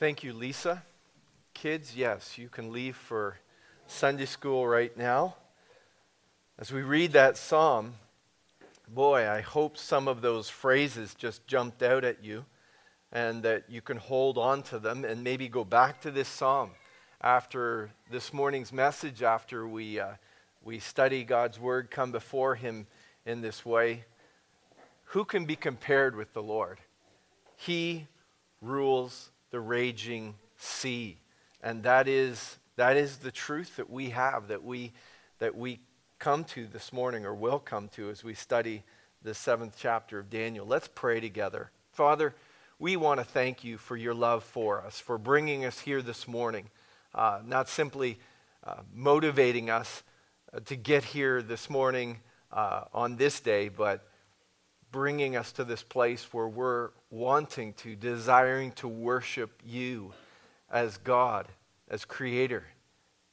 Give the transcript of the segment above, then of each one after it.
Thank you, Lisa. Kids, yes, you can leave for Sunday school right now. As we read that psalm, boy, I hope some of those phrases just jumped out at you and that you can hold on to them and maybe go back to this psalm after this morning's message, after we, uh, we study God's word, come before Him in this way. Who can be compared with the Lord? He rules the raging sea. And that is, that is the truth that we have, that we, that we come to this morning or will come to as we study the seventh chapter of Daniel. Let's pray together. Father, we want to thank you for your love for us, for bringing us here this morning, uh, not simply uh, motivating us uh, to get here this morning uh, on this day, but bringing us to this place where we're wanting to, desiring to worship you as God, as creator,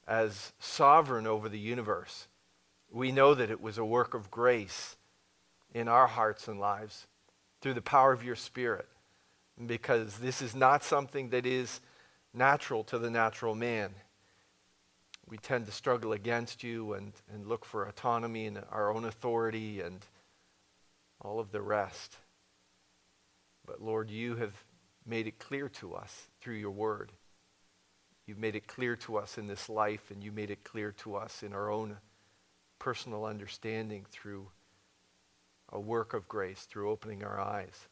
as sovereign over the universe. We know that it was a work of grace in our hearts and lives through the power of your Spirit, because this is not something that is natural to the natural man. We tend to struggle against you and, and look for autonomy and our own authority and all of the rest. But Lord, you have made it clear to us through your word. You've made it clear to us in this life, and you made it clear to us in our own personal understanding through a work of grace, through opening our eyes,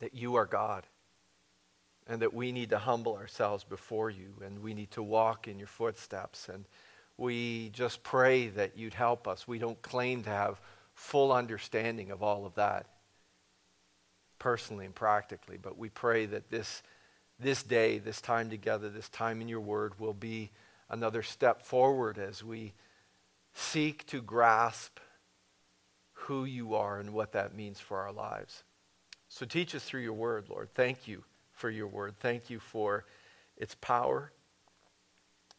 that you are God, and that we need to humble ourselves before you, and we need to walk in your footsteps. And we just pray that you'd help us. We don't claim to have full understanding of all of that personally and practically, but we pray that this, this day, this time together, this time in your word will be another step forward as we seek to grasp who you are and what that means for our lives. So teach us through your word, Lord. Thank you for your word. Thank you for its power.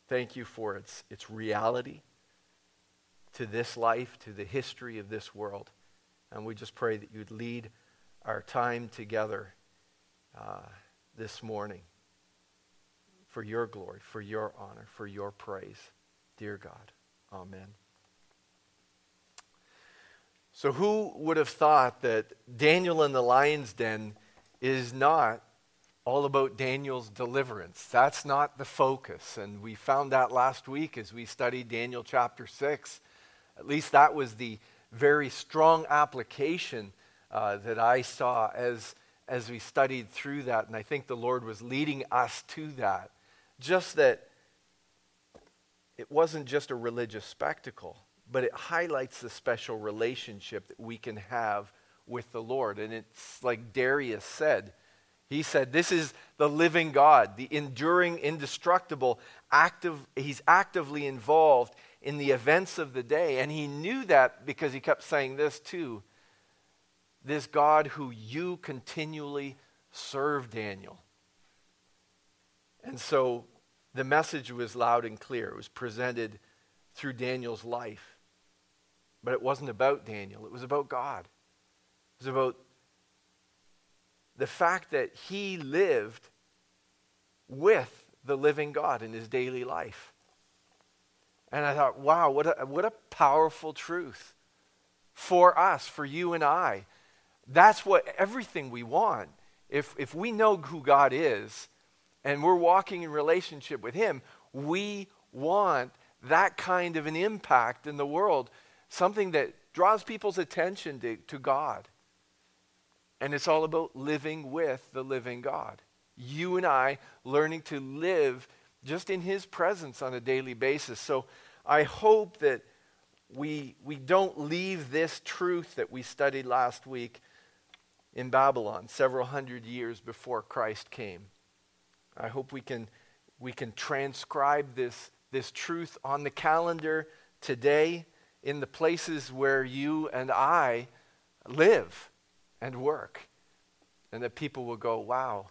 Thank you for its, its reality to this life, to the history of this world. And we just pray that you'd lead our time together uh, this morning for your glory, for your honor, for your praise. Dear God, amen. So, who would have thought that Daniel in the lion's den is not all about Daniel's deliverance? That's not the focus. And we found that last week as we studied Daniel chapter 6. At least that was the very strong application uh, that I saw as, as we studied through that. And I think the Lord was leading us to that. Just that it wasn't just a religious spectacle, but it highlights the special relationship that we can have with the Lord. And it's like Darius said. He said, This is the living God, the enduring, indestructible, active, he's actively involved in the events of the day. And he knew that because he kept saying this too this God who you continually serve, Daniel. And so the message was loud and clear. It was presented through Daniel's life. But it wasn't about Daniel, it was about God. It was about the fact that he lived with the living God in his daily life. And I thought, wow, what a, what a powerful truth for us, for you and I. That's what everything we want. If, if we know who God is and we're walking in relationship with Him, we want that kind of an impact in the world, something that draws people's attention to, to God. And it's all about living with the living God. You and I learning to live just in His presence on a daily basis. So I hope that we, we don't leave this truth that we studied last week in Babylon, several hundred years before Christ came. I hope we can, we can transcribe this, this truth on the calendar today in the places where you and I live and work. And that people will go, wow,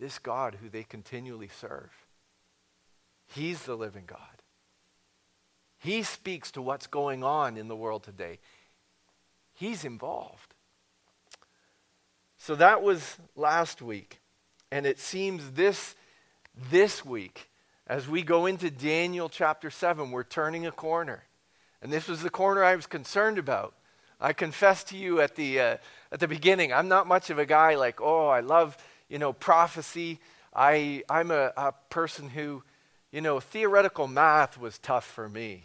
this God who they continually serve, He's the living God. He speaks to what's going on in the world today. He's involved. So that was last week. And it seems this, this week, as we go into Daniel chapter 7, we're turning a corner. And this was the corner I was concerned about. I confess to you at the, uh, at the beginning, I'm not much of a guy like, oh, I love, you know, prophecy. I, I'm a, a person who, you know, theoretical math was tough for me.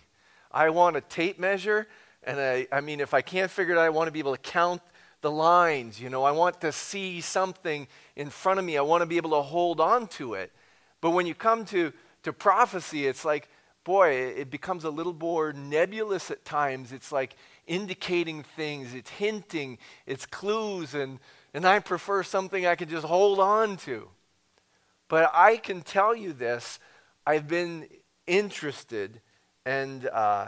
I want a tape measure, and I, I mean, if I can't figure it out, I want to be able to count the lines. You know, I want to see something in front of me. I want to be able to hold on to it. But when you come to, to prophecy, it's like, boy, it becomes a little more nebulous at times. It's like indicating things, it's hinting, it's clues, and, and I prefer something I can just hold on to. But I can tell you this I've been interested and uh,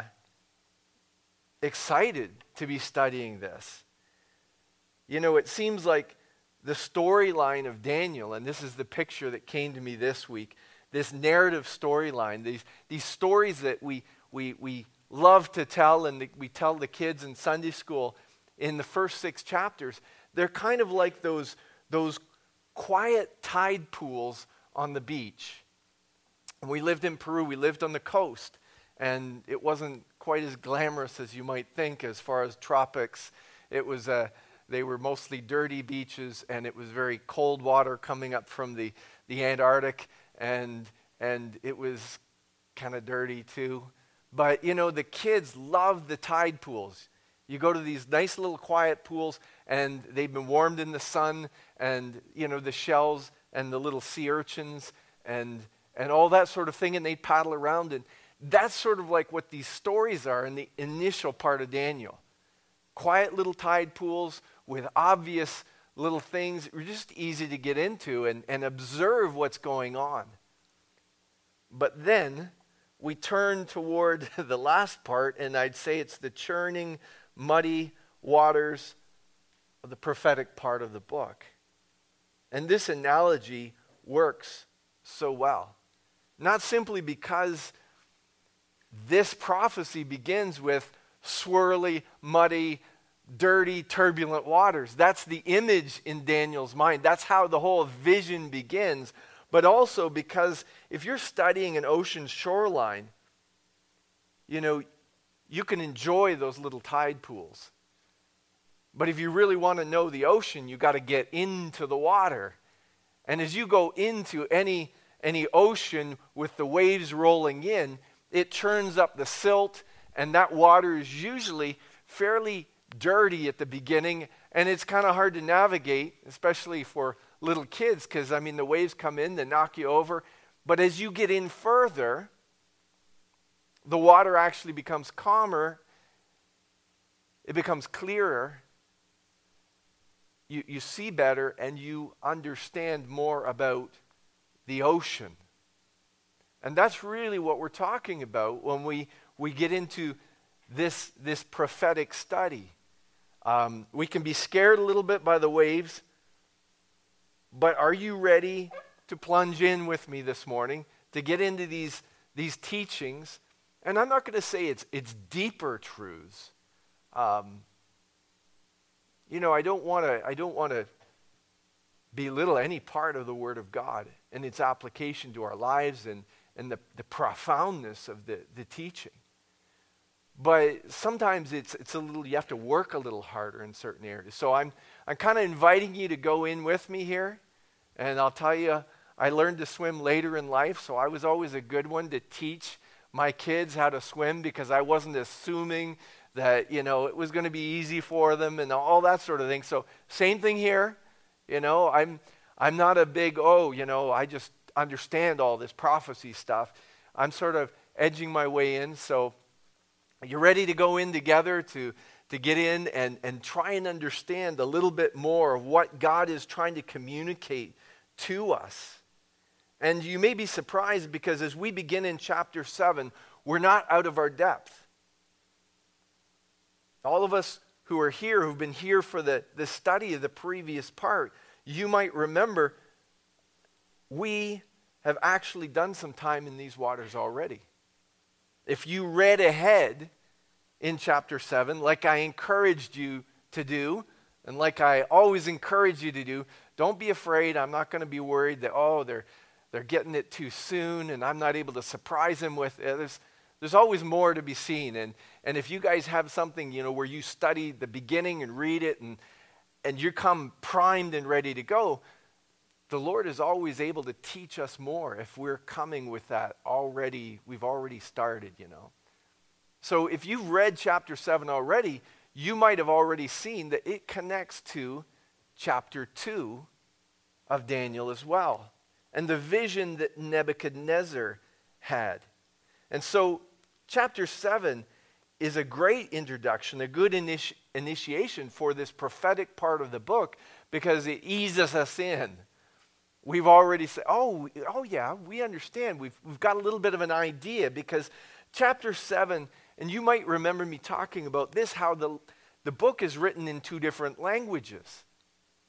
excited to be studying this. You know, it seems like the storyline of Daniel, and this is the picture that came to me this week this narrative storyline, these, these stories that we, we, we love to tell and the, we tell the kids in Sunday school in the first six chapters, they're kind of like those, those quiet tide pools on the beach. We lived in Peru, we lived on the coast, and it wasn't quite as glamorous as you might think as far as tropics. It was uh, they were mostly dirty beaches, and it was very cold water coming up from the, the Antarctic, and, and it was kind of dirty too. But, you know, the kids love the tide pools. You go to these nice little quiet pools, and they've been warmed in the sun, and, you know, the shells and the little sea urchins and, and all that sort of thing, and they paddle around. And that's sort of like what these stories are in the initial part of Daniel. Quiet little tide pools with obvious little things that are just easy to get into and, and observe what's going on. But then we turn toward the last part, and I'd say it's the churning, muddy waters of the prophetic part of the book. And this analogy works so well. Not simply because this prophecy begins with swirly, muddy, dirty, turbulent waters. That's the image in Daniel's mind. That's how the whole vision begins. But also because if you're studying an ocean shoreline, you know, you can enjoy those little tide pools. But if you really want to know the ocean, you got to get into the water. And as you go into any any ocean with the waves rolling in, it churns up the silt and that water is usually fairly dirty at the beginning, and it's kind of hard to navigate, especially for little kids, because I mean, the waves come in, they knock you over. But as you get in further, the water actually becomes calmer, it becomes clearer. You, you see better, and you understand more about the ocean. And that's really what we're talking about when we, we get into this, this prophetic study. Um, we can be scared a little bit by the waves, but are you ready to plunge in with me this morning to get into these, these teachings? And I'm not going to say it's, it's deeper truths. Um, you know, I don't want to I don't want to belittle any part of the Word of God and its application to our lives and, and the, the profoundness of the, the teaching. But sometimes it's, it's a little, you have to work a little harder in certain areas. So I'm, I'm kind of inviting you to go in with me here. And I'll tell you, I learned to swim later in life, so I was always a good one to teach my kids how to swim because I wasn't assuming that, you know, it was going to be easy for them and all that sort of thing. So same thing here. You know, I'm, I'm not a big, oh, you know, I just understand all this prophecy stuff. I'm sort of edging my way in. So you're ready to go in together to, to get in and, and try and understand a little bit more of what God is trying to communicate to us. And you may be surprised because as we begin in chapter 7, we're not out of our depth. All of us who are here, who've been here for the, the study of the previous part, you might remember we have actually done some time in these waters already. If you read ahead in chapter 7, like I encouraged you to do And like I always encourage you to do, don't be afraid. I'm not going to be worried that, oh, they're, they're getting it too soon and I'm not able to surprise them with it. There's, there's always more to be seen. And, and if you guys have something, you know, where you study the beginning and read it and, and you come primed and ready to go, the Lord is always able to teach us more if we're coming with that already, we've already started, you know. So if you've read chapter 7 already, you might have already seen that it connects to chapter 2 of Daniel as well and the vision that Nebuchadnezzar had. And so, chapter 7 is a great introduction, a good initi- initiation for this prophetic part of the book because it eases us in. We've already said, oh, oh yeah, we understand. We've, we've got a little bit of an idea because chapter 7 and you might remember me talking about this how the, the book is written in two different languages.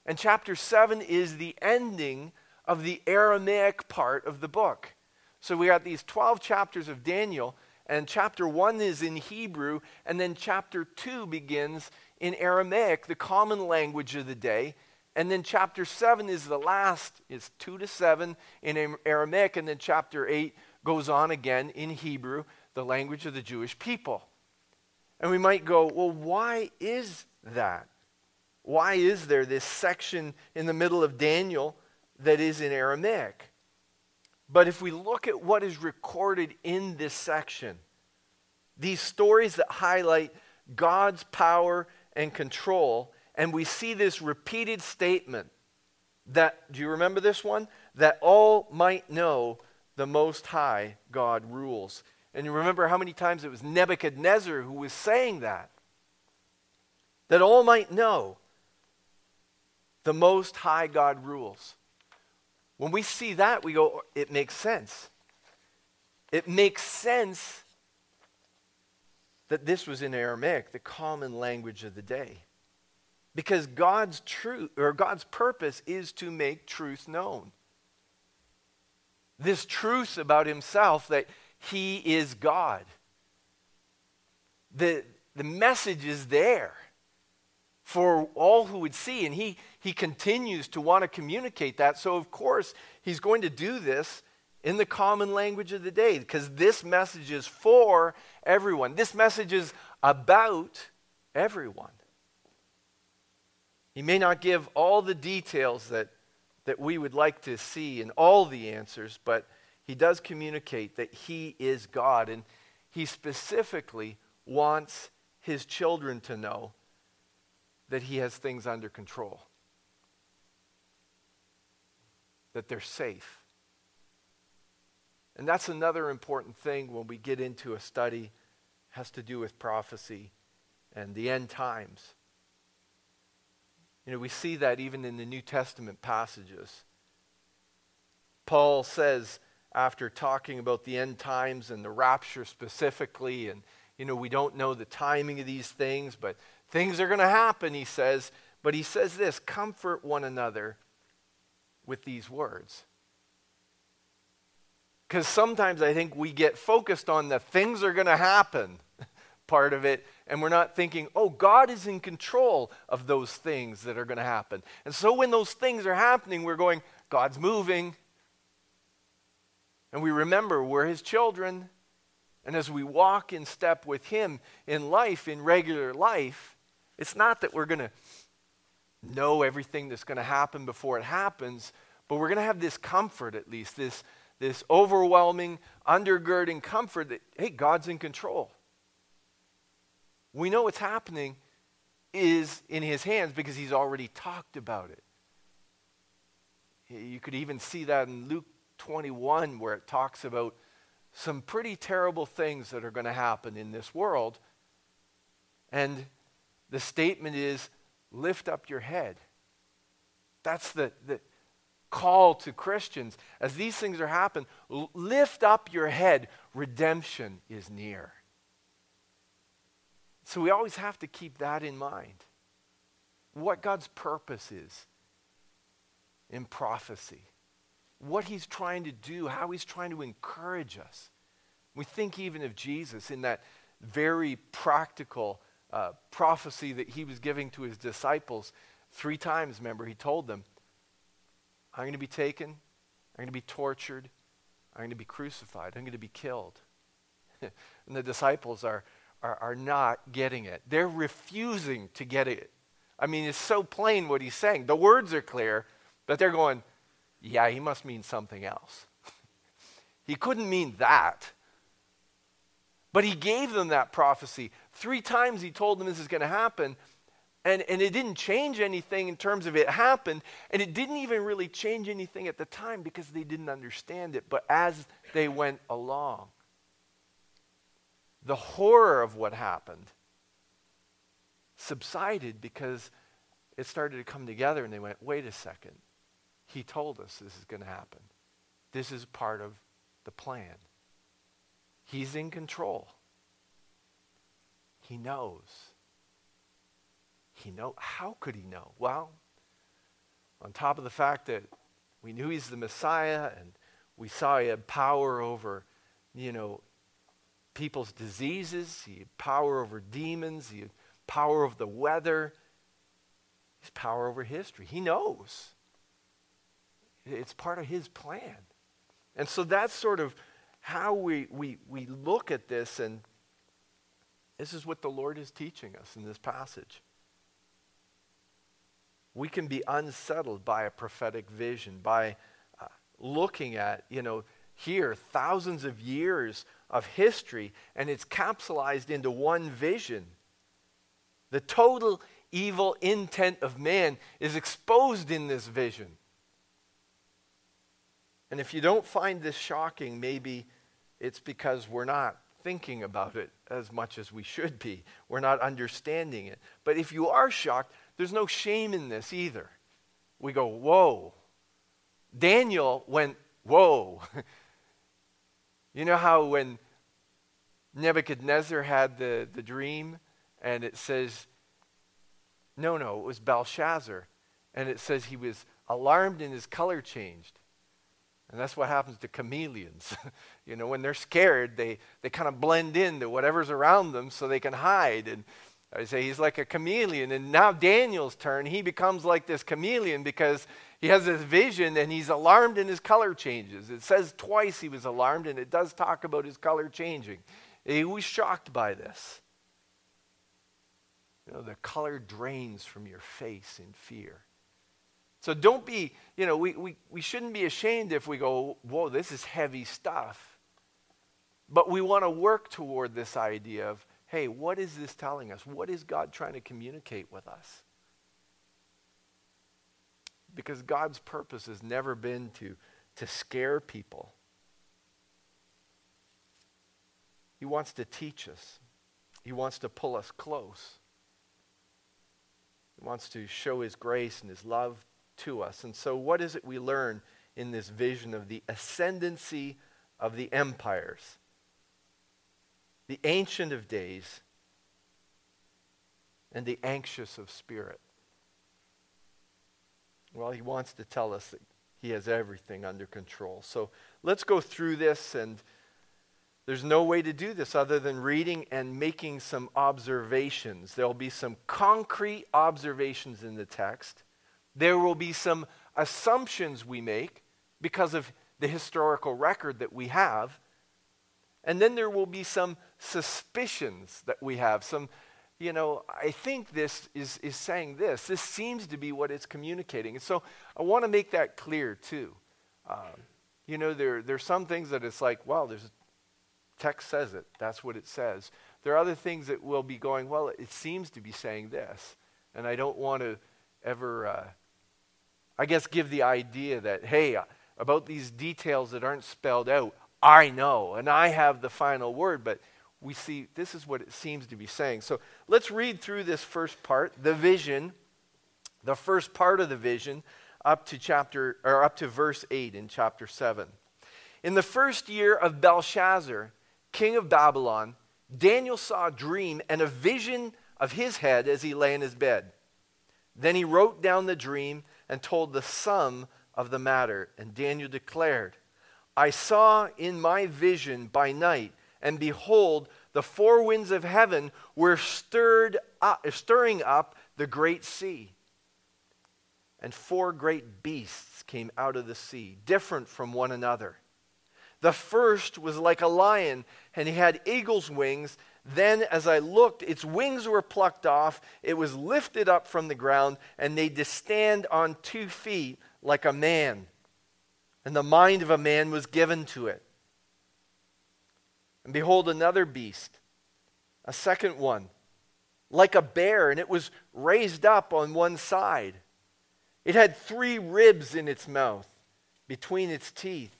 And chapter 7 is the ending of the Aramaic part of the book. So we got these 12 chapters of Daniel, and chapter 1 is in Hebrew, and then chapter 2 begins in Aramaic, the common language of the day. And then chapter 7 is the last, it's 2 to 7 in Aramaic, and then chapter 8 goes on again in Hebrew the language of the Jewish people. And we might go, well, why is that? Why is there this section in the middle of Daniel that is in Aramaic? But if we look at what is recorded in this section, these stories that highlight God's power and control, and we see this repeated statement that, do you remember this one? That all might know the Most High God rules. And you remember how many times it was Nebuchadnezzar who was saying that. That all might know the Most High God rules. When we see that, we go, it makes sense. It makes sense that this was in Aramaic, the common language of the day. Because God's truth or God's purpose is to make truth known. This truth about himself that he is God. The, the message is there for all who would see, and he, he continues to want to communicate that. So, of course, he's going to do this in the common language of the day because this message is for everyone. This message is about everyone. He may not give all the details that, that we would like to see and all the answers, but he does communicate that he is God. And he specifically wants his children to know that he has things under control, that they're safe. And that's another important thing when we get into a study has to do with prophecy and the end times. You know, we see that even in the New Testament passages. Paul says after talking about the end times and the rapture specifically. And, you know, we don't know the timing of these things, but things are going to happen, he says. But he says this comfort one another with these words. Because sometimes I think we get focused on the things are going to happen part of it, and we're not thinking, oh, God is in control of those things that are going to happen. And so when those things are happening, we're going, God's moving, and we remember we're his children. And as we walk in step with him in life, in regular life, it's not that we're going to know everything that's going to happen before it happens, but we're going to have this comfort at least, this, this overwhelming, undergirding comfort that, hey, God's in control. We know what's happening is in his hands because he's already talked about it. You could even see that in Luke 21, where it talks about some pretty terrible things that are going to happen in this world. And the statement is lift up your head. That's the, the call to Christians. As these things are happening, lift up your head. Redemption is near. So we always have to keep that in mind. What God's purpose is in prophecy what he's trying to do, how he's trying to encourage us. We think even of Jesus in that very practical uh, prophecy that he was giving to his disciples. Three times, remember, he told them, I'm going to be taken, I'm going to be tortured, I'm going to be crucified, I'm going to be killed. and the disciples are, are, are not getting it. They're refusing to get it. I mean, it's so plain what he's saying. The words are clear, but they're going, yeah, he must mean something else. he couldn't mean that. But he gave them that prophecy. Three times he told them this is going to happen. And, and it didn't change anything in terms of it happened. And it didn't even really change anything at the time because they didn't understand it. But as they went along, the horror of what happened subsided because it started to come together and they went, wait a second. He told us this is going to happen. This is part of the plan. He's in control. He knows. He know how could he know? Well, on top of the fact that we knew he's the Messiah and we saw he had power over, you know, people's diseases, he had power over demons, he had power over the weather, he's power over history. He knows. It's part of his plan. And so that's sort of how we, we, we look at this, and this is what the Lord is teaching us in this passage. We can be unsettled by a prophetic vision, by uh, looking at, you know, here, thousands of years of history, and it's capsulized into one vision. The total evil intent of man is exposed in this vision. And if you don't find this shocking, maybe it's because we're not thinking about it as much as we should be. We're not understanding it. But if you are shocked, there's no shame in this either. We go, whoa. Daniel went, whoa. you know how when Nebuchadnezzar had the, the dream and it says, no, no, it was Belshazzar. And it says he was alarmed and his color changed. And that's what happens to chameleons. you know, when they're scared, they, they kind of blend into whatever's around them so they can hide. And I say he's like a chameleon. And now Daniel's turn, he becomes like this chameleon because he has this vision and he's alarmed and his color changes. It says twice he was alarmed, and it does talk about his color changing. He was shocked by this. You know, the color drains from your face in fear. So don't be, you know, we, we, we shouldn't be ashamed if we go, whoa, this is heavy stuff. But we want to work toward this idea of, hey, what is this telling us? What is God trying to communicate with us? Because God's purpose has never been to, to scare people. He wants to teach us. He wants to pull us close. He wants to show his grace and his love to us. And so, what is it we learn in this vision of the ascendancy of the empires? The ancient of days and the anxious of spirit. Well, he wants to tell us that he has everything under control. So let's go through this, and there's no way to do this other than reading and making some observations. There'll be some concrete observations in the text. There will be some assumptions we make because of the historical record that we have. And then there will be some suspicions that we have. Some, you know, I think this is, is saying this. This seems to be what it's communicating. And so I want to make that clear too. Um, you know, there, there's some things that it's like, well, there's text says it. That's what it says. There are other things that will be going, well, it seems to be saying this. And I don't want to ever uh, I guess, give the idea that, hey, uh, about these details that aren't spelled out, I know, and I have the final word, but we see this is what it seems to be saying. So let's read through this first part, the vision, the first part of the vision, up to chapter or up to verse 8 in chapter 7. In the first year of Belshazzar, king of Babylon, Daniel saw a dream and a vision of his head as he lay in his bed. Then he wrote down the dream and told the sum of the matter. And Daniel declared, I saw in my vision by night, and behold, the four winds of heaven were stirred up, stirring up the great sea. And four great beasts came out of the sea, different from one another. The first was like a lion, and he had eagle's wings. Then, as I looked, its wings were plucked off. It was lifted up from the ground, and made to stand on two feet like a man. And the mind of a man was given to it. And behold, another beast, a second one, like a bear, and it was raised up on one side. It had three ribs in its mouth, between its teeth.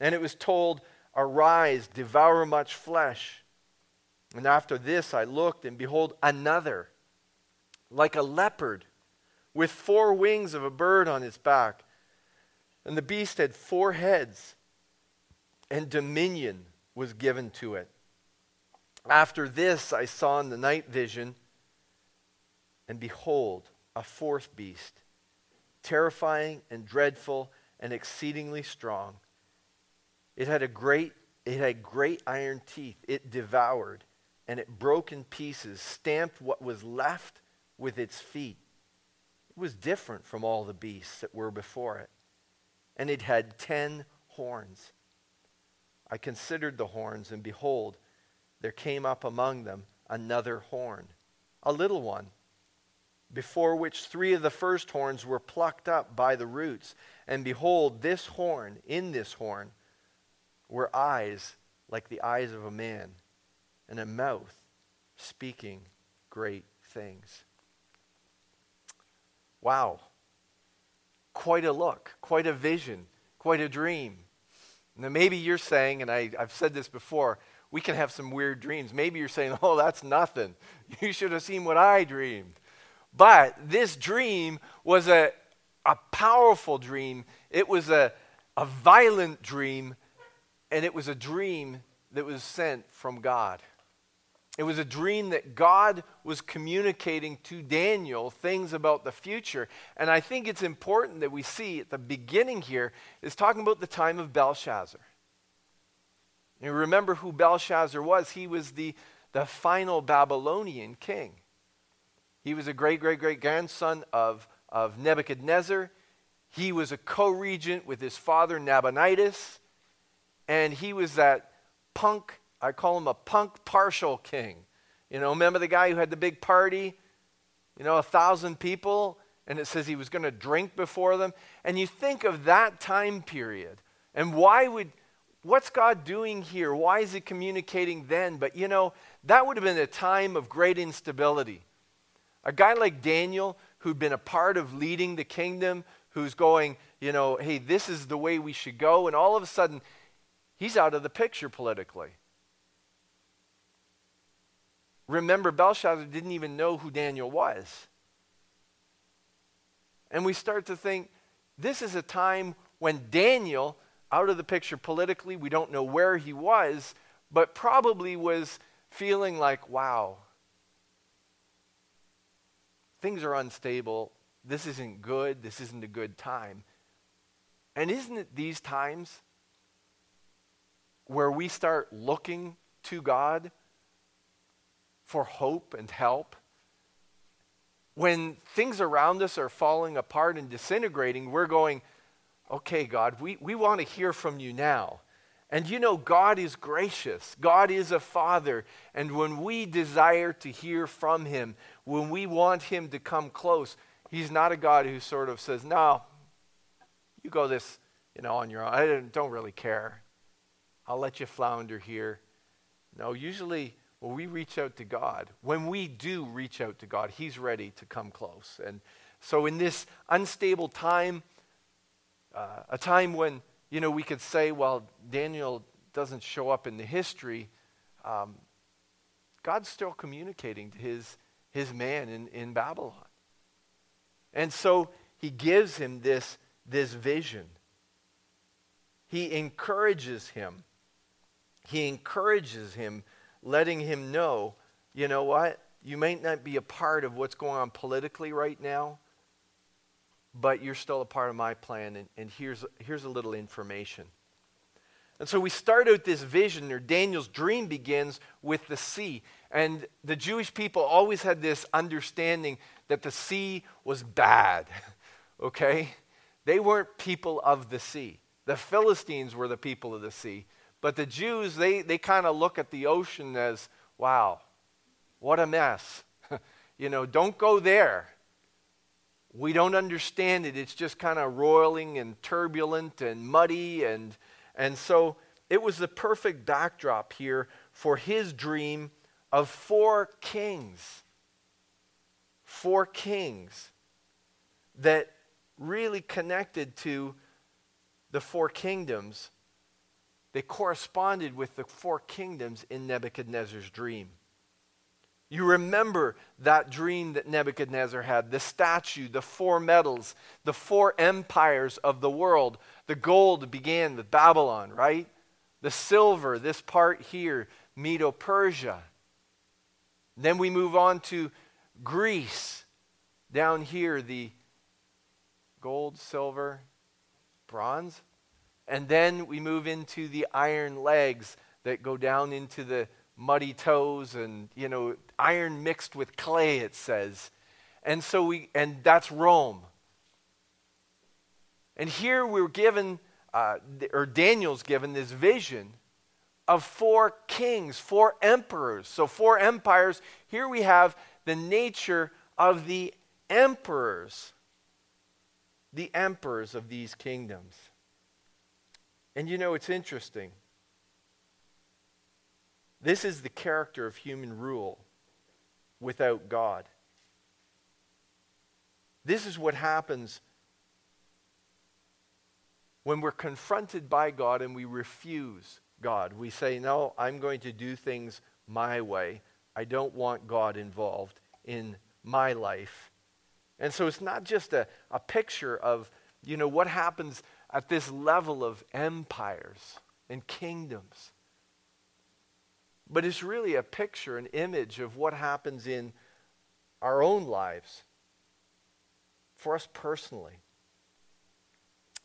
And it was told, Arise, devour much flesh. And after this I looked, and behold, another, like a leopard, with four wings of a bird on its back. And the beast had four heads, and dominion was given to it. After this, I saw in the night vision, and behold, a fourth beast, terrifying and dreadful and exceedingly strong. It had a great it had great iron teeth. It devoured and it broke in pieces, stamped what was left with its feet. It was different from all the beasts that were before it. And it had ten horns. I considered the horns, and behold, there came up among them another horn, a little one, before which three of the first horns were plucked up by the roots. And behold, this horn, in this horn, were eyes like the eyes of a man, and a mouth speaking great things. Wow. Quite a look, quite a vision, quite a dream. Now, maybe you're saying, and I, I've said this before, we can have some weird dreams. Maybe you're saying, oh, that's nothing. You should have seen what I dreamed. But this dream was a, a powerful dream, it was a, a violent dream, and it was a dream that was sent from God. It was a dream that God was communicating to Daniel things about the future. And I think it's important that we see at the beginning here is talking about the time of Belshazzar. You remember who Belshazzar was? He was the, the final Babylonian king. He was a great, great, great grandson of, of Nebuchadnezzar. He was a co regent with his father Nabonidus. And he was that punk I call him a punk partial king. You know, remember the guy who had the big party? You know, a thousand people, and it says he was going to drink before them. And you think of that time period, and why would, what's God doing here? Why is he communicating then? But you know, that would have been a time of great instability. A guy like Daniel, who'd been a part of leading the kingdom, who's going, you know, hey, this is the way we should go, and all of a sudden, he's out of the picture politically. Remember, Belshazzar didn't even know who Daniel was. And we start to think this is a time when Daniel, out of the picture politically, we don't know where he was, but probably was feeling like, wow, things are unstable. This isn't good. This isn't a good time. And isn't it these times where we start looking to God for hope and help. When things around us are falling apart and disintegrating, we're going, okay, God, we, we want to hear from you now. And you know, God is gracious. God is a father. And when we desire to hear from him, when we want him to come close, he's not a God who sort of says, no, you go this, you know, on your own. I don't really care. I'll let you flounder here. No, usually well, we reach out to God. When we do reach out to God, He's ready to come close. And so, in this unstable time, uh, a time when, you know, we could say, well, Daniel doesn't show up in the history, um, God's still communicating to his, his man in, in Babylon. And so, He gives him this, this vision. He encourages him. He encourages him letting him know, you know what? You may not be a part of what's going on politically right now, but you're still a part of my plan, and, and here's, here's a little information. And so we start out this vision, or Daniel's dream begins with the sea. And the Jewish people always had this understanding that the sea was bad, okay? They weren't people of the sea. The Philistines were the people of the sea. But the Jews, they, they kind of look at the ocean as, wow, what a mess. you know, don't go there. We don't understand it. It's just kind of roiling and turbulent and muddy. And, and so it was the perfect backdrop here for his dream of four kings. Four kings that really connected to the four kingdoms. They corresponded with the four kingdoms in Nebuchadnezzar's dream. You remember that dream that Nebuchadnezzar had the statue, the four metals, the four empires of the world. The gold began with Babylon, right? The silver, this part here, Medo Persia. Then we move on to Greece. Down here, the gold, silver, bronze. And then we move into the iron legs that go down into the muddy toes and, you know, iron mixed with clay, it says. And so we, and that's Rome. And here we're given, uh, or Daniel's given this vision of four kings, four emperors. So, four empires. Here we have the nature of the emperors, the emperors of these kingdoms. And you know, it's interesting. This is the character of human rule without God. This is what happens when we're confronted by God and we refuse God. We say, No, I'm going to do things my way. I don't want God involved in my life. And so it's not just a, a picture of, you know, what happens at this level of empires and kingdoms. But it's really a picture, an image of what happens in our own lives for us personally.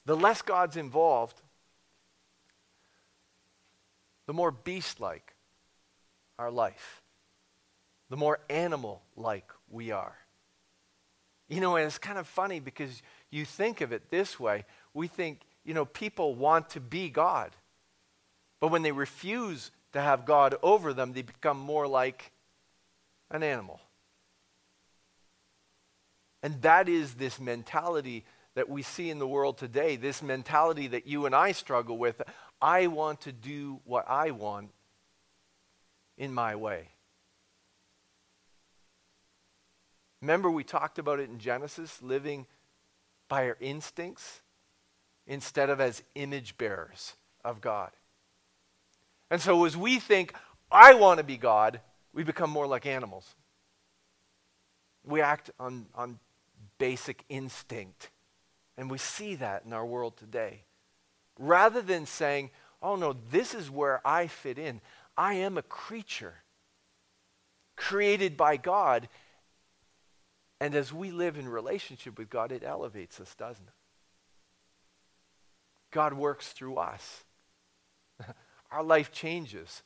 The less God's involved, the more beast like our life, the more animal like we are. You know, and it's kind of funny because you think of it this way. We think, you know, people want to be God. But when they refuse to have God over them, they become more like an animal. And that is this mentality that we see in the world today, this mentality that you and I struggle with. I want to do what I want in my way. Remember, we talked about it in Genesis, living by our instincts instead of as image bearers of God. And so, as we think, I want to be God, we become more like animals. We act on, on basic instinct. And we see that in our world today. Rather than saying, oh no, this is where I fit in. I am a creature created by God. And as we live in relationship with God, it elevates us, doesn't it? God works through us. Our life changes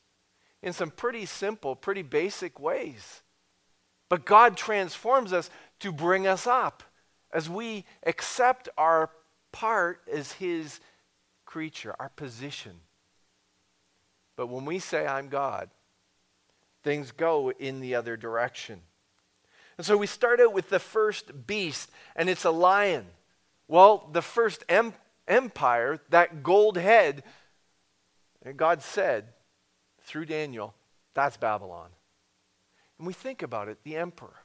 in some pretty simple, pretty basic ways. But God transforms us to bring us up as we accept our part as His creature, our position. But when we say, I'm God, things go in the other direction. And so we start out with the first beast, and it's a lion. Well, the first em- empire, that gold head, and God said through Daniel, that's Babylon. And we think about it, the emperor.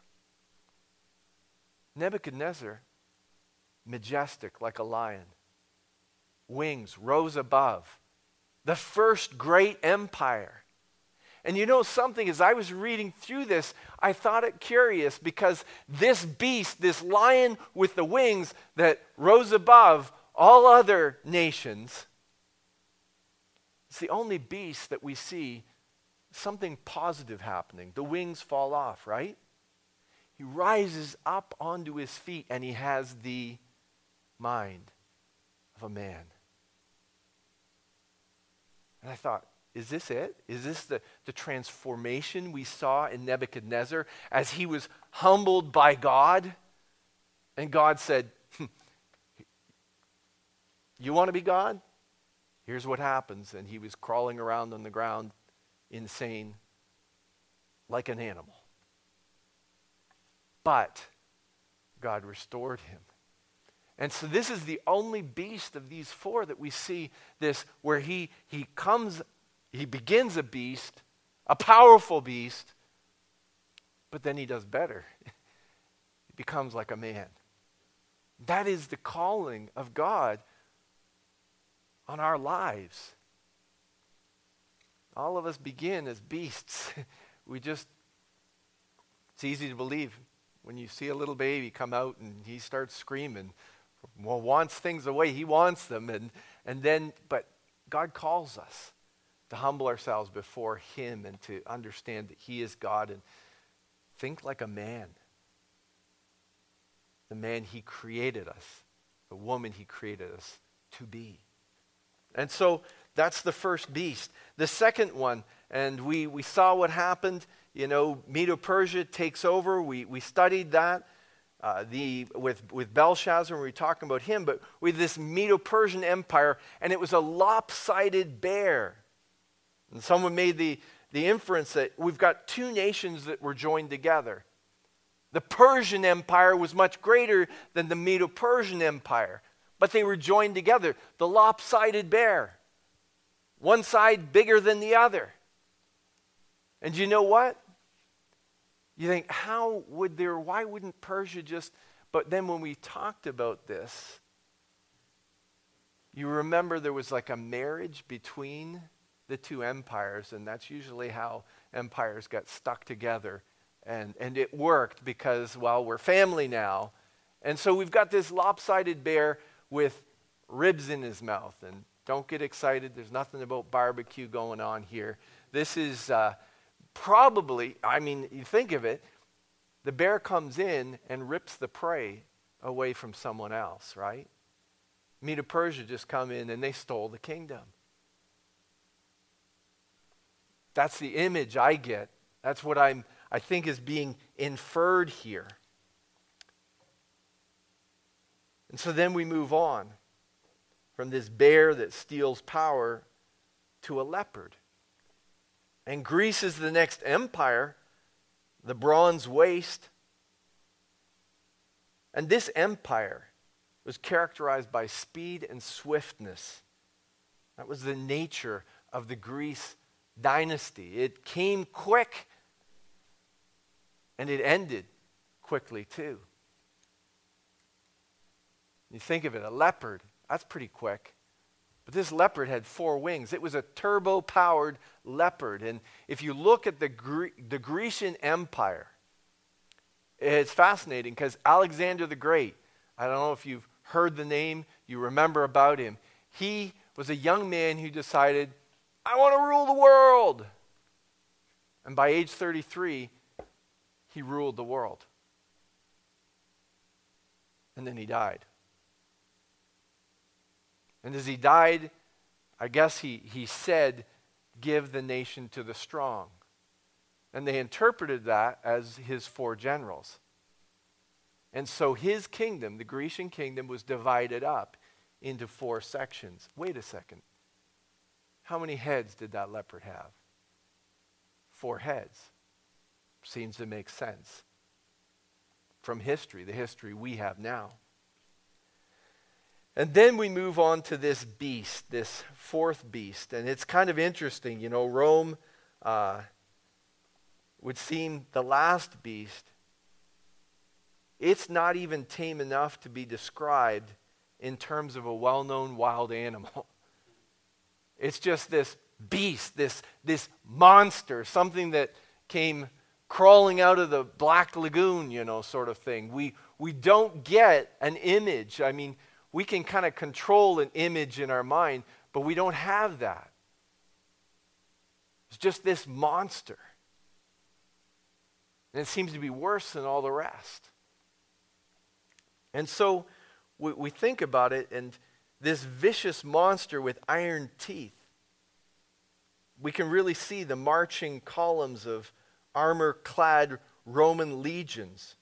Nebuchadnezzar, majestic like a lion, wings rose above, the first great empire. And you know something, as I was reading through this, I thought it curious because this beast, this lion with the wings that rose above all other nations, it's the only beast that we see something positive happening. The wings fall off, right? He rises up onto his feet and he has the mind of a man. And I thought, is this it? Is this the, the transformation we saw in Nebuchadnezzar as he was humbled by God? And God said, hmm, You want to be God? Here's what happens. And he was crawling around on the ground, insane, like an animal. But God restored him. And so this is the only beast of these four that we see this where he he comes he begins a beast, a powerful beast, but then he does better. he becomes like a man. That is the calling of God on our lives. All of us begin as beasts. we just, it's easy to believe when you see a little baby come out and he starts screaming, well, wants things away. He wants them. And, and then, but God calls us to humble ourselves before Him and to understand that He is God and think like a man. The man He created us, the woman He created us to be. And so that's the first beast. The second one, and we, we saw what happened. You know, Medo Persia takes over. We, we studied that. Uh, the, with, with Belshazzar, we were talking about him, but with this Medo Persian Empire, and it was a lopsided bear. And someone made the, the inference that we've got two nations that were joined together. The Persian Empire was much greater than the Medo Persian Empire, but they were joined together. The lopsided bear, one side bigger than the other. And you know what? You think, how would there, why wouldn't Persia just, but then when we talked about this, you remember there was like a marriage between the two empires, and that's usually how empires got stuck together. And, and it worked because, well, we're family now. And so we've got this lopsided bear with ribs in his mouth. And don't get excited, there's nothing about barbecue going on here. This is uh, probably, I mean, you think of it, the bear comes in and rips the prey away from someone else, right? Medo Persia just come in and they stole the kingdom. That's the image I get. That's what I'm, I think is being inferred here. And so then we move on from this bear that steals power to a leopard. And Greece is the next empire, the bronze waist. And this empire was characterized by speed and swiftness. That was the nature of the Greece dynasty. It came quick and it ended quickly too. You think of it, a leopard, that's pretty quick. But this leopard had four wings. It was a turbo powered leopard. And if you look at the, Gre- the Grecian Empire, it's fascinating because Alexander the Great, I don't know if you've heard the name, you remember about him. He was a young man who decided I want to rule the world. And by age 33, he ruled the world. And then he died. And as he died, I guess he, he said, Give the nation to the strong. And they interpreted that as his four generals. And so his kingdom, the Grecian kingdom, was divided up into four sections. Wait a second. How many heads did that leopard have? Four heads. Seems to make sense from history, the history we have now. And then we move on to this beast, this fourth beast. And it's kind of interesting. You know, Rome uh, would seem the last beast. It's not even tame enough to be described in terms of a well known wild animal. It's just this beast, this, this monster, something that came crawling out of the black lagoon, you know, sort of thing. We, we don't get an image. I mean, we can kind of control an image in our mind, but we don't have that. It's just this monster. And it seems to be worse than all the rest. And so we, we think about it, and this vicious monster with iron teeth. we can really see the marching columns of armor clad Roman legions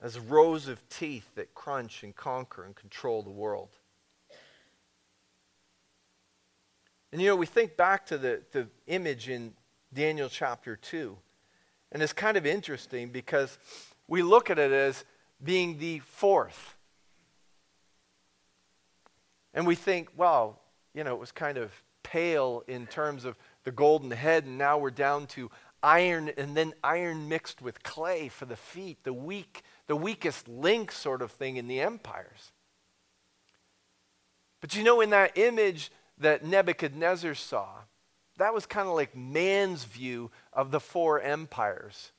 as rows of teeth that crunch and conquer and control the world. And you know, we think back to the, the image in Daniel chapter 2, and it's kind of interesting because we look at it as being the fourth. And we think, well, you know, it was kind of pale in terms of the golden head, and now we're down to iron and then iron mixed with clay for the feet, the weak, the weakest link sort of thing in the empires. But you know, in that image that Nebuchadnezzar saw, that was kind of like man's view of the four empires.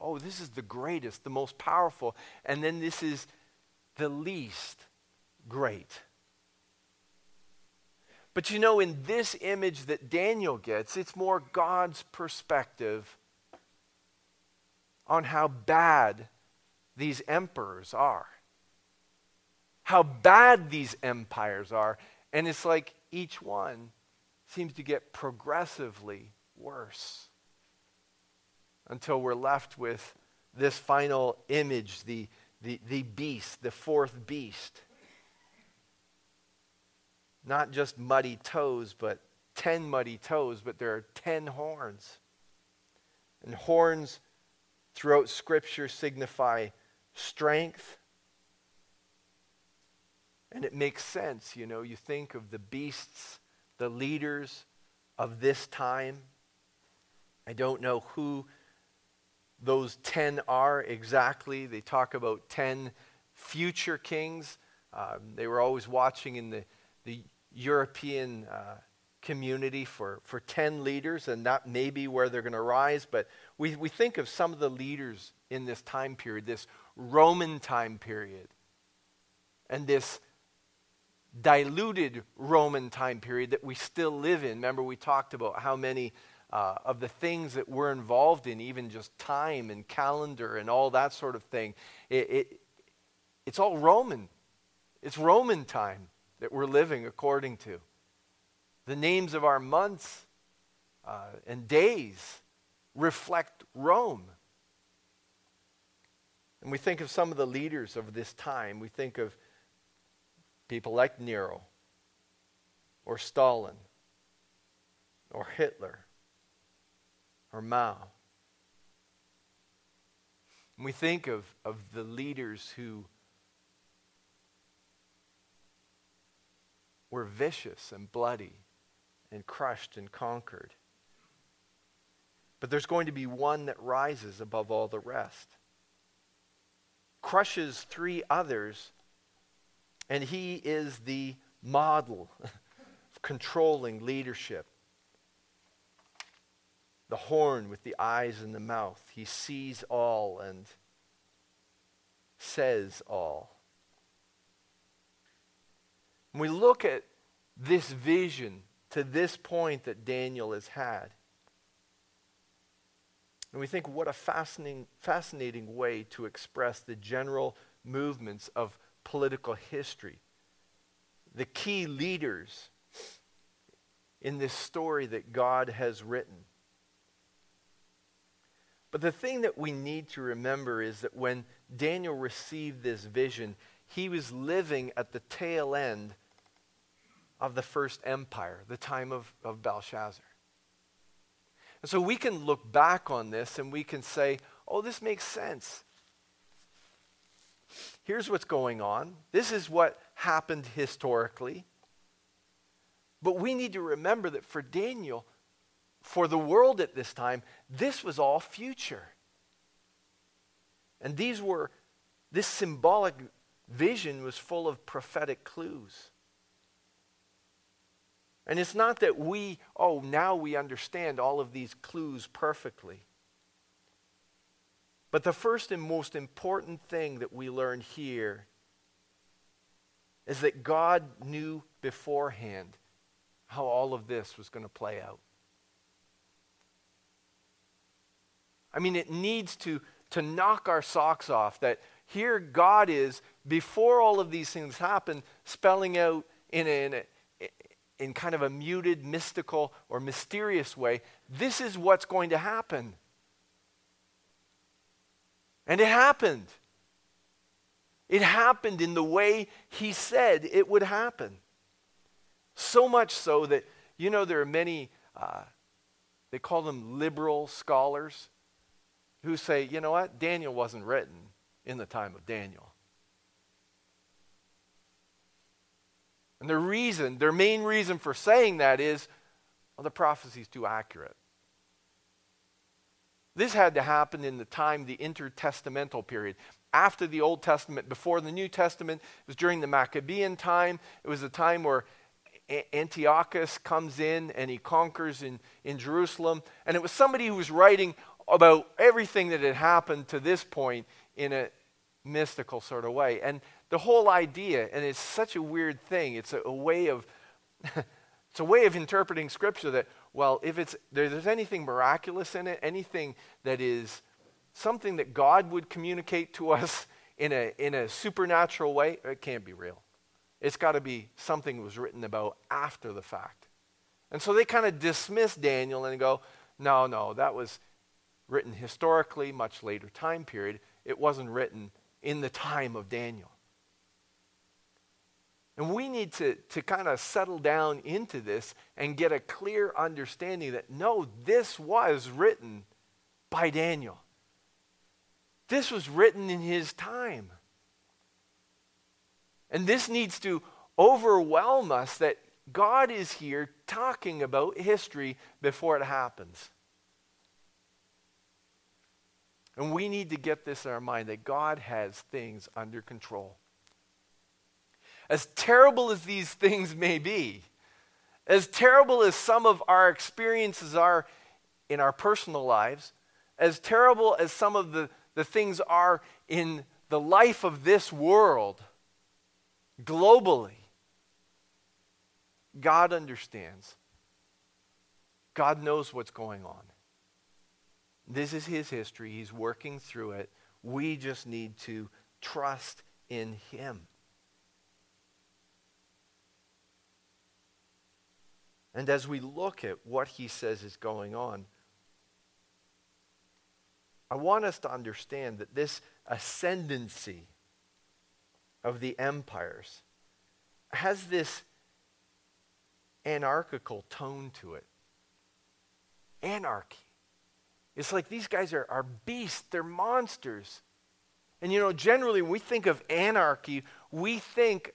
Oh, this is the greatest, the most powerful, and then this is the least great. But you know, in this image that Daniel gets, it's more God's perspective on how bad these emperors are, how bad these empires are. And it's like each one seems to get progressively worse until we're left with this final image the, the, the beast, the fourth beast not just muddy toes, but 10 muddy toes, but there are 10 horns. And horns throughout Scripture signify strength. And it makes sense, you know. You think of the beasts, the leaders of this time. I don't know who those 10 are exactly. They talk about 10 future kings. Um, they were always watching in the, the European uh, community for, for 10 leaders, and that may be where they're going to rise. But we, we think of some of the leaders in this time period, this Roman time period, and this diluted Roman time period that we still live in. Remember, we talked about how many uh, of the things that we're involved in, even just time and calendar and all that sort of thing, it, it, it's all Roman. It's Roman time that we're living according to. The names of our months uh, and days reflect Rome. And we think of some of the leaders of this time. We think of people like Nero or Stalin or Hitler or Mao. And we think of, of the leaders who were vicious and bloody and crushed and conquered. But there's going to be one that rises above all the rest, crushes three others, and he is the model of controlling leadership. The horn with the eyes and the mouth. He sees all and says all. When we look at this vision to this point that Daniel has had, and we think what a fascinating, fascinating way to express the general movements of political history. The key leaders in this story that God has written. But the thing that we need to remember is that when Daniel received this vision, he was living at the tail end of the first empire, the time of, of Belshazzar. And so we can look back on this and we can say, oh, this makes sense. Here's what's going on. This is what happened historically. But we need to remember that for Daniel, for the world at this time, this was all future. And these were, this symbolic vision was full of prophetic clues. And it's not that we, oh, now we understand all of these clues perfectly. But the first and most important thing that we learn here is that God knew beforehand how all of this was going to play out. I mean, it needs to, to knock our socks off that here God is, before all of these things happen, spelling out in in a in kind of a muted, mystical, or mysterious way, this is what's going to happen. And it happened. It happened in the way he said it would happen. So much so that, you know, there are many, uh, they call them liberal scholars, who say, you know what, Daniel wasn't written in the time of Daniel. And the reason, their main reason for saying that is, well, the prophecy is too accurate. This had to happen in the time, the intertestamental period. After the Old Testament, before the New Testament, it was during the Maccabean time. It was a time where Antiochus comes in and he conquers in, in Jerusalem. And it was somebody who was writing about everything that had happened to this point in a mystical sort of way. And the whole idea, and it's such a weird thing, it's a, a way of it's a way of interpreting scripture that, well, if it's there, there's anything miraculous in it, anything that is something that God would communicate to us in a in a supernatural way, it can't be real. It's got to be something that was written about after the fact. And so they kind of dismiss Daniel and go, no, no, that was written historically, much later time period. It wasn't written in the time of Daniel. And we need to, to kind of settle down into this and get a clear understanding that no, this was written by Daniel. This was written in his time. And this needs to overwhelm us that God is here talking about history before it happens. And we need to get this in our mind that God has things under control. As terrible as these things may be, as terrible as some of our experiences are in our personal lives, as terrible as some of the, the things are in the life of this world, globally, God understands. God knows what's going on. This is his history. He's working through it. We just need to trust in him. And as we look at what he says is going on, I want us to understand that this ascendancy of the empires has this anarchical tone to it. Anarchy. It's like these guys are, are beasts, they're monsters. And you know, generally, when we think of anarchy, we think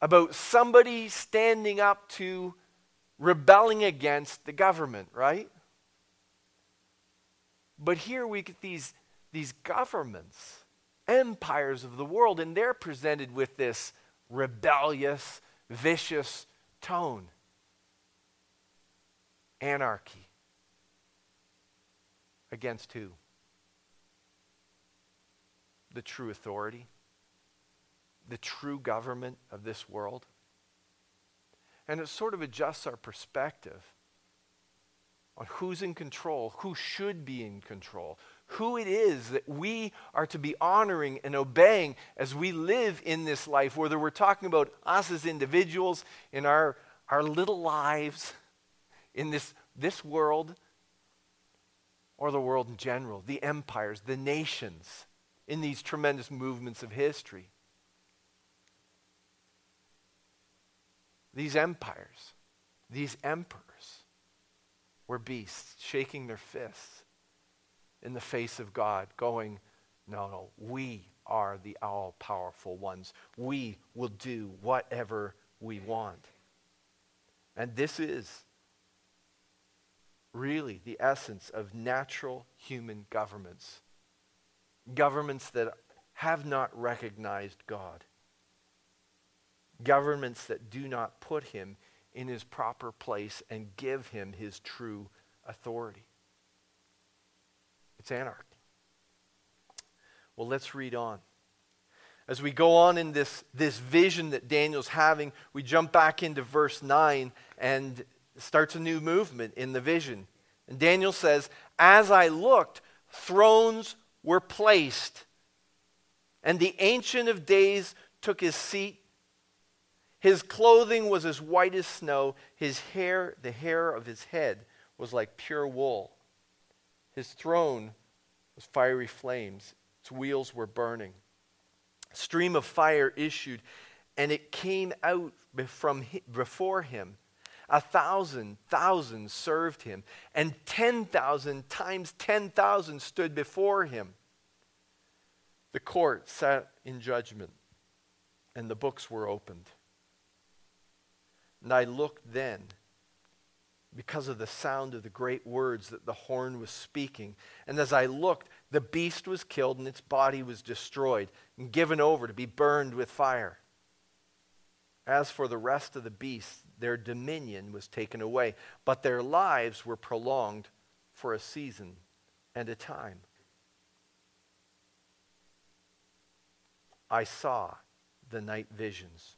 about somebody standing up to rebelling against the government, right? But here we get these, these governments, empires of the world, and they're presented with this rebellious, vicious tone anarchy. Against who? The true authority, the true government of this world. And it sort of adjusts our perspective on who's in control, who should be in control, who it is that we are to be honoring and obeying as we live in this life, whether we're talking about us as individuals in our, our little lives in this, this world or the world in general, the empires, the nations in these tremendous movements of history. These empires, these emperors were beasts shaking their fists in the face of God, going, No, no, we are the all powerful ones. We will do whatever we want. And this is really the essence of natural human governments. Governments that have not recognized God. Governments that do not put him in his proper place and give him his true authority. It's anarchy. Well, let's read on. As we go on in this, this vision that Daniel's having, we jump back into verse 9 and starts a new movement in the vision. And Daniel says, As I looked, thrones were placed, and the Ancient of Days took his seat. His clothing was as white as snow. His hair, the hair of his head, was like pure wool. His throne was fiery flames. Its wheels were burning. A stream of fire issued, and it came out from before him. A thousand thousand served him, and ten thousand times ten thousand stood before him. The court sat in judgment, and the books were opened. And I looked then, because of the sound of the great words that the horn was speaking. And as I looked, the beast was killed, and its body was destroyed and given over to be burned with fire. As for the rest of the beasts, their dominion was taken away, but their lives were prolonged for a season and a time. I saw the night visions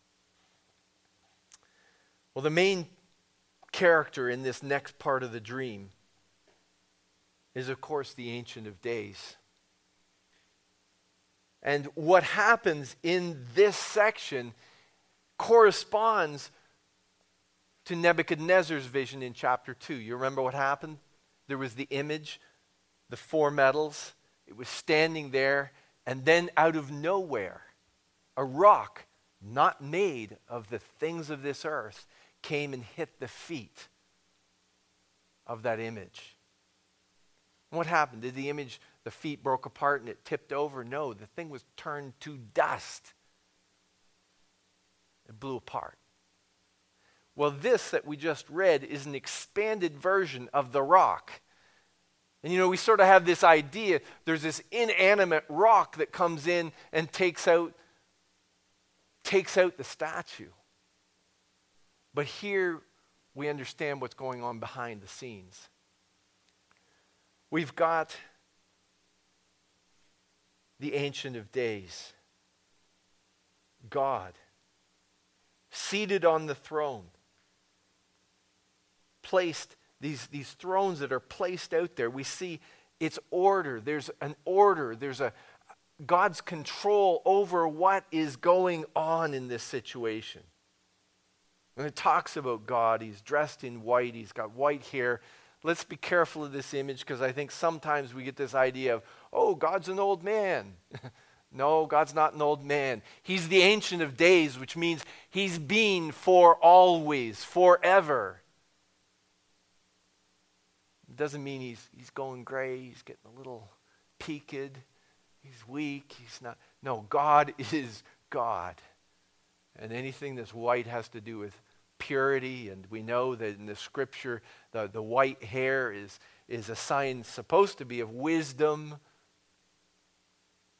Well, the main character in this next part of the dream is, of course, the Ancient of Days. And what happens in this section corresponds to Nebuchadnezzar's vision in chapter 2. You remember what happened? There was the image, the four metals, it was standing there, and then out of nowhere, a rock not made of the things of this earth came and hit the feet of that image. What happened? Did the image, the feet broke apart and it tipped over? No, the thing was turned to dust. It blew apart. Well, this that we just read is an expanded version of the rock. And you know, we sort of have this idea there's this inanimate rock that comes in and takes out takes out the statue. But here we understand what's going on behind the scenes. We've got the Ancient of Days, God, seated on the throne, placed these, these thrones that are placed out there. We see its order. There's an order. There's a God's control over what is going on in this situation. And it talks about God. He's dressed in white, he's got white hair. Let's be careful of this image because I think sometimes we get this idea of, oh, God's an old man. no, God's not an old man. He's the Ancient of Days, which means he's been for always, forever. It doesn't mean he's, he's going gray, he's getting a little peaked, he's weak, he's not. No, God is God. And anything that's white has to do with purity. And we know that in the scripture, the, the white hair is, is a sign supposed to be of wisdom.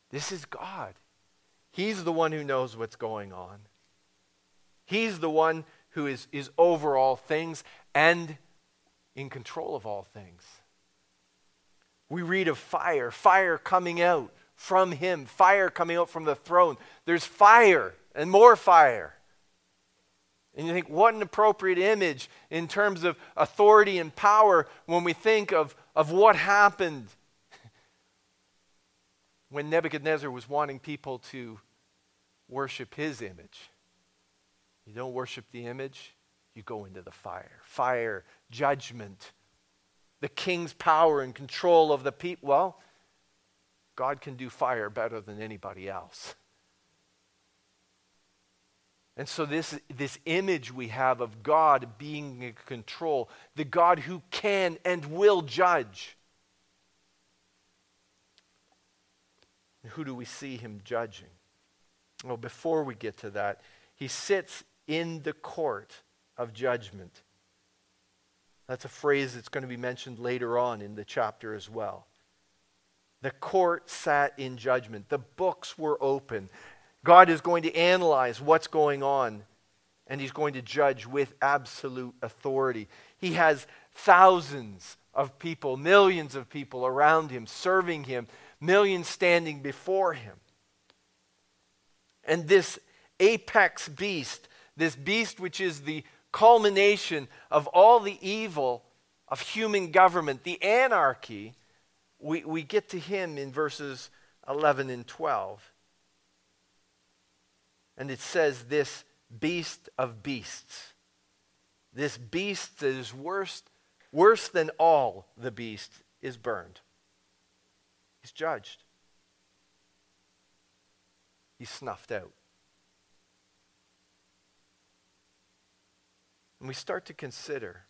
This is God. He's the one who knows what's going on. He's the one who is, is over all things and in control of all things. We read of fire, fire coming out from him, fire coming out from the throne. There's fire and more fire. And you think, what an appropriate image in terms of authority and power when we think of, of what happened when Nebuchadnezzar was wanting people to worship his image. You don't worship the image, you go into the fire. Fire, judgment, the king's power and control of the people. Well, God can do fire better than anybody else. And so, this, this image we have of God being in control, the God who can and will judge. And who do we see him judging? Well, before we get to that, he sits in the court of judgment. That's a phrase that's going to be mentioned later on in the chapter as well. The court sat in judgment. The books were open. God is going to analyze what's going on. and he's going to judge with absolute authority. He has thousands of people, millions of people around him, serving him, millions standing before him. And this apex beast, this beast which is the culmination of all the evil of human government, the anarchy, we, we get to him in verses 11 and 12. And it says, This beast of beasts. This beast that is worse, worse than all the beasts is burned. He's judged. He's snuffed out. And we start to consider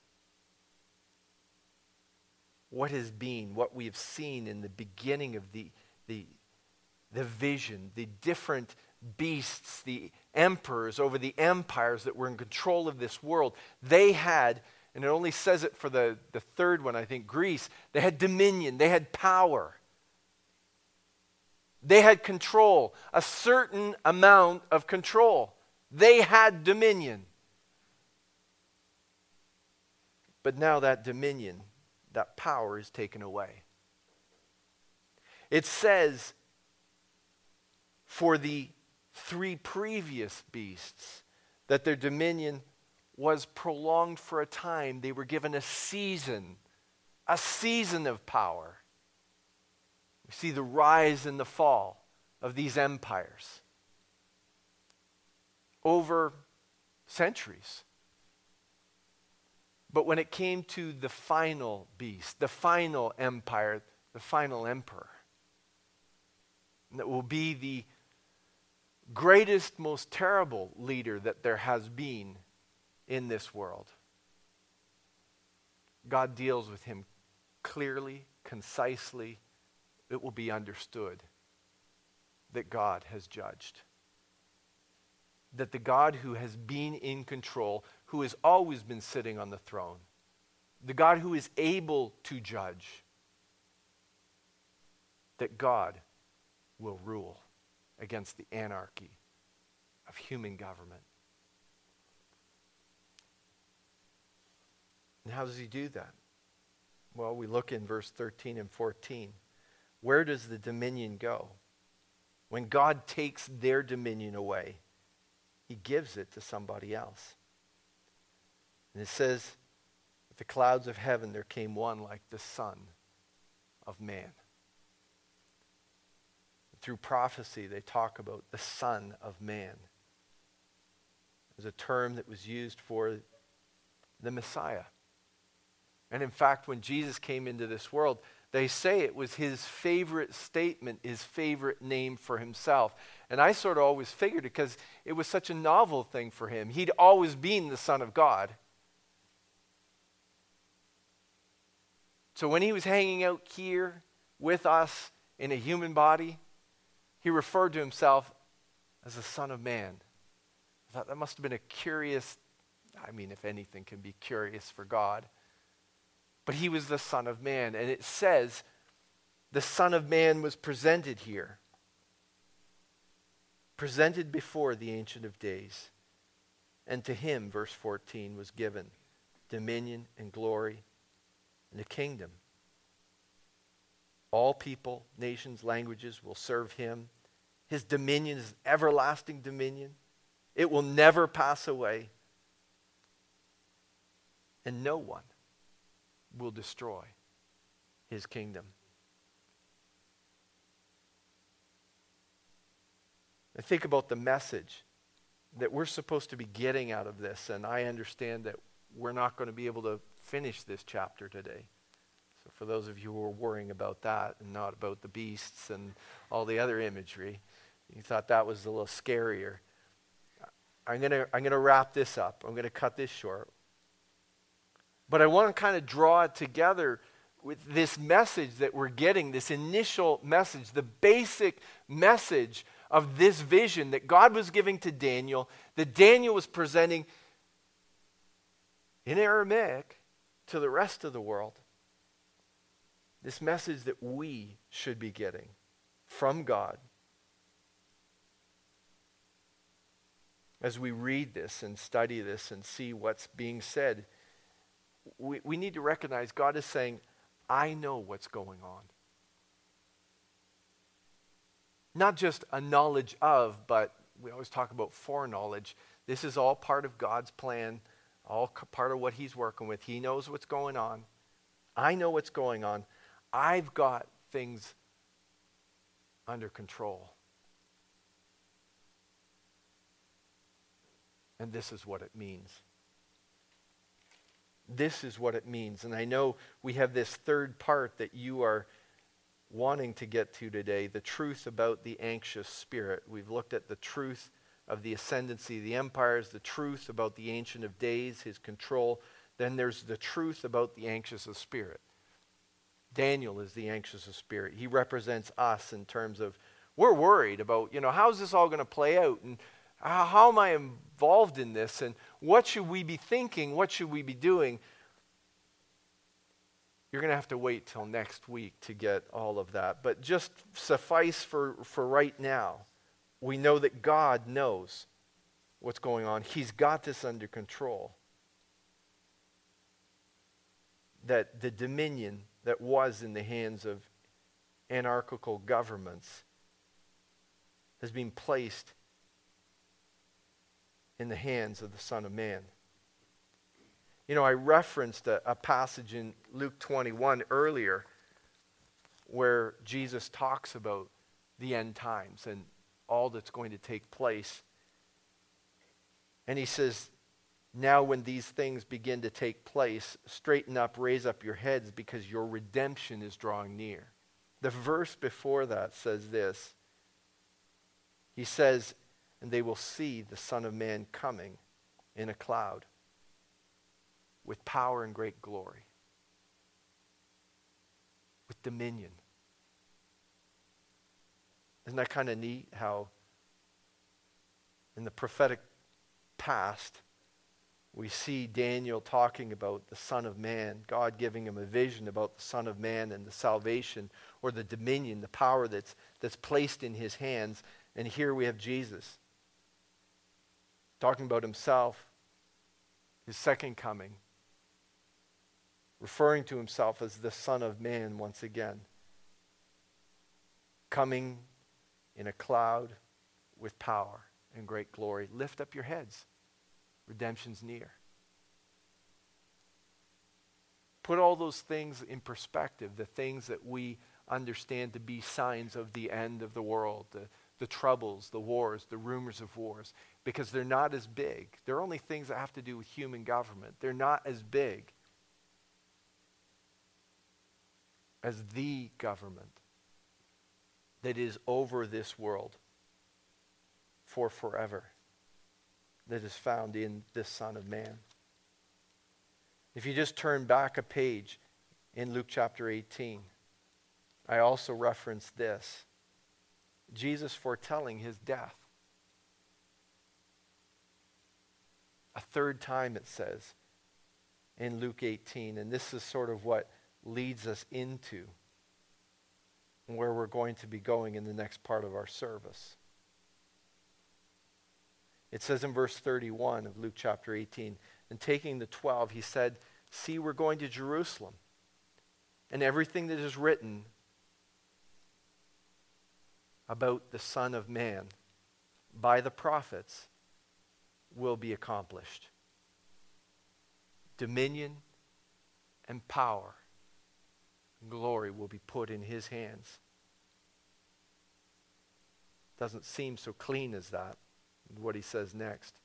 what has been, what we have seen in the beginning of the, the, the vision, the different beasts, the emperors over the empires that were in control of this world, they had, and it only says it for the, the third one, I think, Greece, they had dominion, they had power. They had control, a certain amount of control. They had dominion. But now that dominion, that power is taken away. It says, for the three previous beasts that their dominion was prolonged for a time. They were given a season, a season of power. We see the rise and the fall of these empires over centuries. But when it came to the final beast, the final empire, the final emperor, that will be the greatest, most terrible leader that there has been in this world. God deals with him clearly, concisely. It will be understood that God has judged. That the God who has been in control, who has always been sitting on the throne, the God who is able to judge, that God will rule against the anarchy of human government. And how does he do that? Well, we look in verse 13 and 14. Where does the dominion go? When God takes their dominion away, he gives it to somebody else. And it says, the clouds of heaven there came one like the Son of Man through prophecy, they talk about the Son of Man. It was a term that was used for the Messiah. And in fact, when Jesus came into this world, they say it was his favorite statement, his favorite name for himself. And I sort of always figured it because it was such a novel thing for him. He'd always been the Son of God. So when he was hanging out here with us in a human body, he referred to himself as the Son of Man. I thought that must have been a curious, I mean, if anything can be curious for God. But he was the Son of Man. And it says the Son of Man was presented here, presented before the Ancient of Days. And to him, verse 14, was given dominion and glory and a kingdom all people, nations, languages will serve him. His dominion is everlasting dominion. It will never pass away. And no one will destroy his kingdom. And think about the message that we're supposed to be getting out of this, and I understand that we're not going to be able to finish this chapter today. So, for those of you who are worrying about that and not about the beasts and all the other imagery, you thought that was a little scarier. I'm going to I'm going to wrap this up. I'm going to cut this short. But I want to kind of draw it together with this message that we're getting, this initial message, the basic message of this vision that God was giving to Daniel, that Daniel was presenting in Aramaic to the rest of the world. This message that we should be getting from God. as we read this and study this and see what's being said, we, we need to recognize God is saying, I know what's going on. Not just a knowledge of, but we always talk about foreknowledge. This is all part of God's plan, all part of what He's working with. He knows what's going on. I know what's going on. I've got things under control. And this is what it means. This is what it means. And I know we have this third part that you are wanting to get to today the truth about the anxious spirit. We've looked at the truth of the ascendancy of the empires, the truth about the Ancient of Days, his control. Then there's the truth about the anxious of spirit. Daniel is the anxious of spirit. He represents us in terms of we're worried about, you know, how's this all going to play out? And how, am I involved in this? And what should we be thinking? What should we be doing? You're going to have to wait till next week to get all of that. But just suffice for, for right now, we know that God knows what's going on. He's got this under control. That the dominion that was in the hands of anarchical governments has been placed in the hands of the Son of Man. You know, I referenced a, a, passage in Luke 21 earlier where Jesus talks about the end times and all that's going to take place. And he says, Now, when these things begin to take place, straighten up, raise up your heads, because your redemption is drawing near. The verse before that says this He says, And they will see the Son of Man coming in a cloud with power and great glory, with dominion. Isn't that kind of neat how in the prophetic past we see Daniel talking about the Son of Man, God giving him a vision about the Son of Man and the salvation or the dominion, the power that's, that's placed in his hands. And here we have Jesus talking about himself, his second coming, referring to himself as the Son of Man once again, coming in a cloud with power and great glory. Lift up your heads. Redemption's near. Put all those things in perspective, the things that we understand to be signs of the end of the world, the, the troubles, the wars, the rumors of wars, because they're not as big. They're only things that have to do with human government. They're not as big as the government that is over this world for forever that is found in this Son of Man. If you just turn back a page in Luke chapter 18, I also reference this Jesus foretelling his death. A third time it says in Luke 18, and this is sort of what leads us into where we're going to be going in the next part of our service. It says in verse 31 of Luke chapter 18, and taking the 12, he said, See, we're going to Jerusalem, and everything that is written about the Son of Man by the prophets will be accomplished. Dominion and power glory will be put in his hands. Doesn't seem so clean as that, what he says next.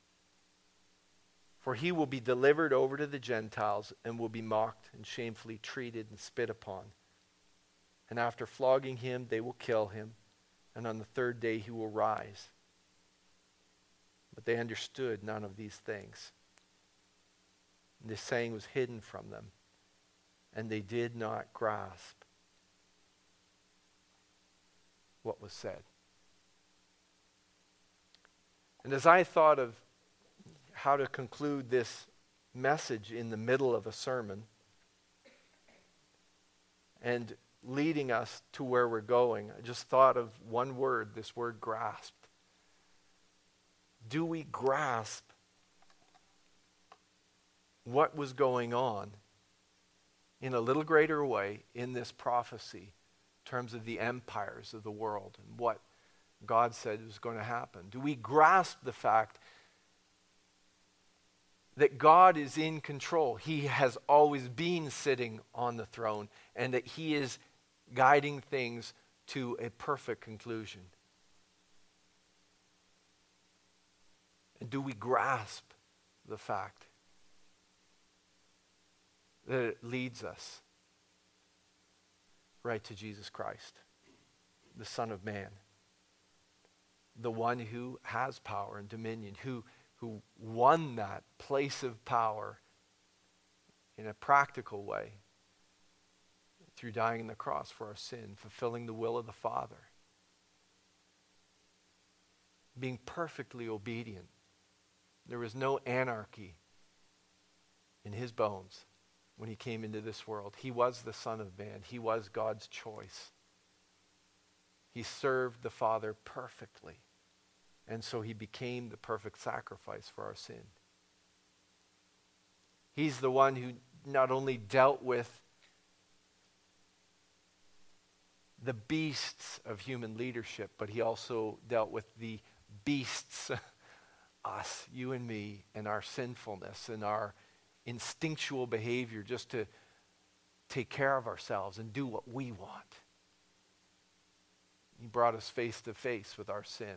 For he will be delivered over to the Gentiles and will be mocked and shamefully treated and spit upon. And after flogging him, they will kill him, and on the third day he will rise. But they understood none of these things. And this saying was hidden from them and they did not grasp what was said. And as I thought of how to conclude this message in the middle of a sermon and leading us to where we're going, I just thought of one word, this word grasped. Do we grasp what was going on in a little greater way in this prophecy in terms of the empires of the world and what God said it was going to happen? Do we grasp the fact that God is in control? He has always been sitting on the throne and that He is guiding things to a perfect conclusion. And do we grasp the fact that it leads us right to Jesus Christ, the Son of Man, the one who has power and dominion, who, who won that place of power in a practical way through dying on the cross for our sin, fulfilling the will of the Father, being perfectly obedient. There was no anarchy in his bones when he came into this world. He was the Son of Man, he was God's choice. He served the Father perfectly. And so he became the perfect sacrifice for our sin. He's the one who not only dealt with the beasts of human leadership, but he also dealt with the beasts, us, you and me, and our sinfulness and our instinctual behavior just to take care of ourselves and do what we want. He brought us face to face with our sin.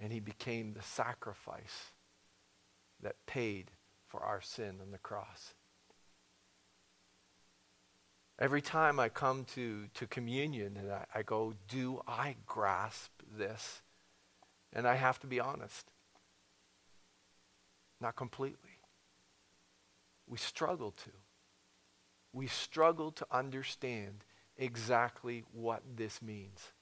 And he became the sacrifice that paid for our sin on the cross. Every time I come to, to communion and I, I go, do I grasp this? And I have to be honest. Not completely. We struggle to. We struggle to understand exactly what this means.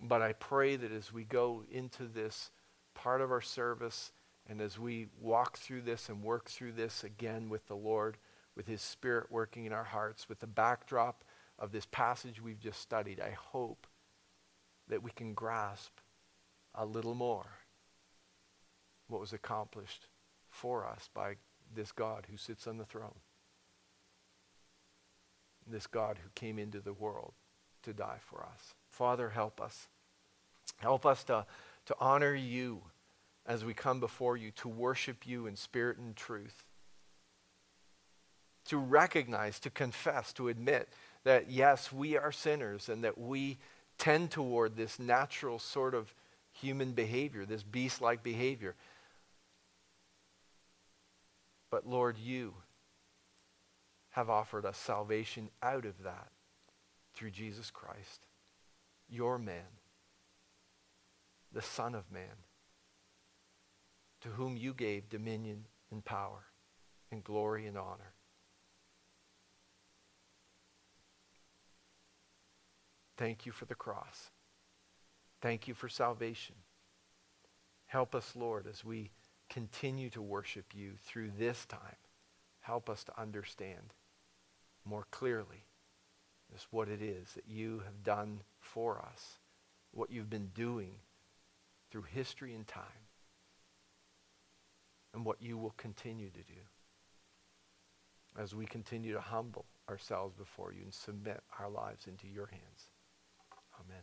But I pray that as we go into this part of our service and as we walk through this and work through this again with the Lord, with His Spirit working in our hearts, with the backdrop of this passage we've just studied, I hope that we can grasp a little more what was accomplished for us by this God who sits on the throne. This God who came into the world to die for us. Father, help us. Help us to, to honor you as we come before you, to worship you in spirit and truth. To recognize, to confess, to admit that yes, we are sinners and that we tend toward this natural sort of human behavior, this beast like behavior. But Lord, you have offered us salvation out of that through Jesus Christ, your man, the Son of Man, to whom you gave dominion and power and glory and honor. Thank you for the cross. Thank you for salvation. Help us, Lord, as we continue to worship you through this time. Help us to understand more clearly just what it is that you have done for us, what you've been doing through history and time, and what you will continue to do as we continue to humble ourselves before you and submit our lives into your hands. Amen.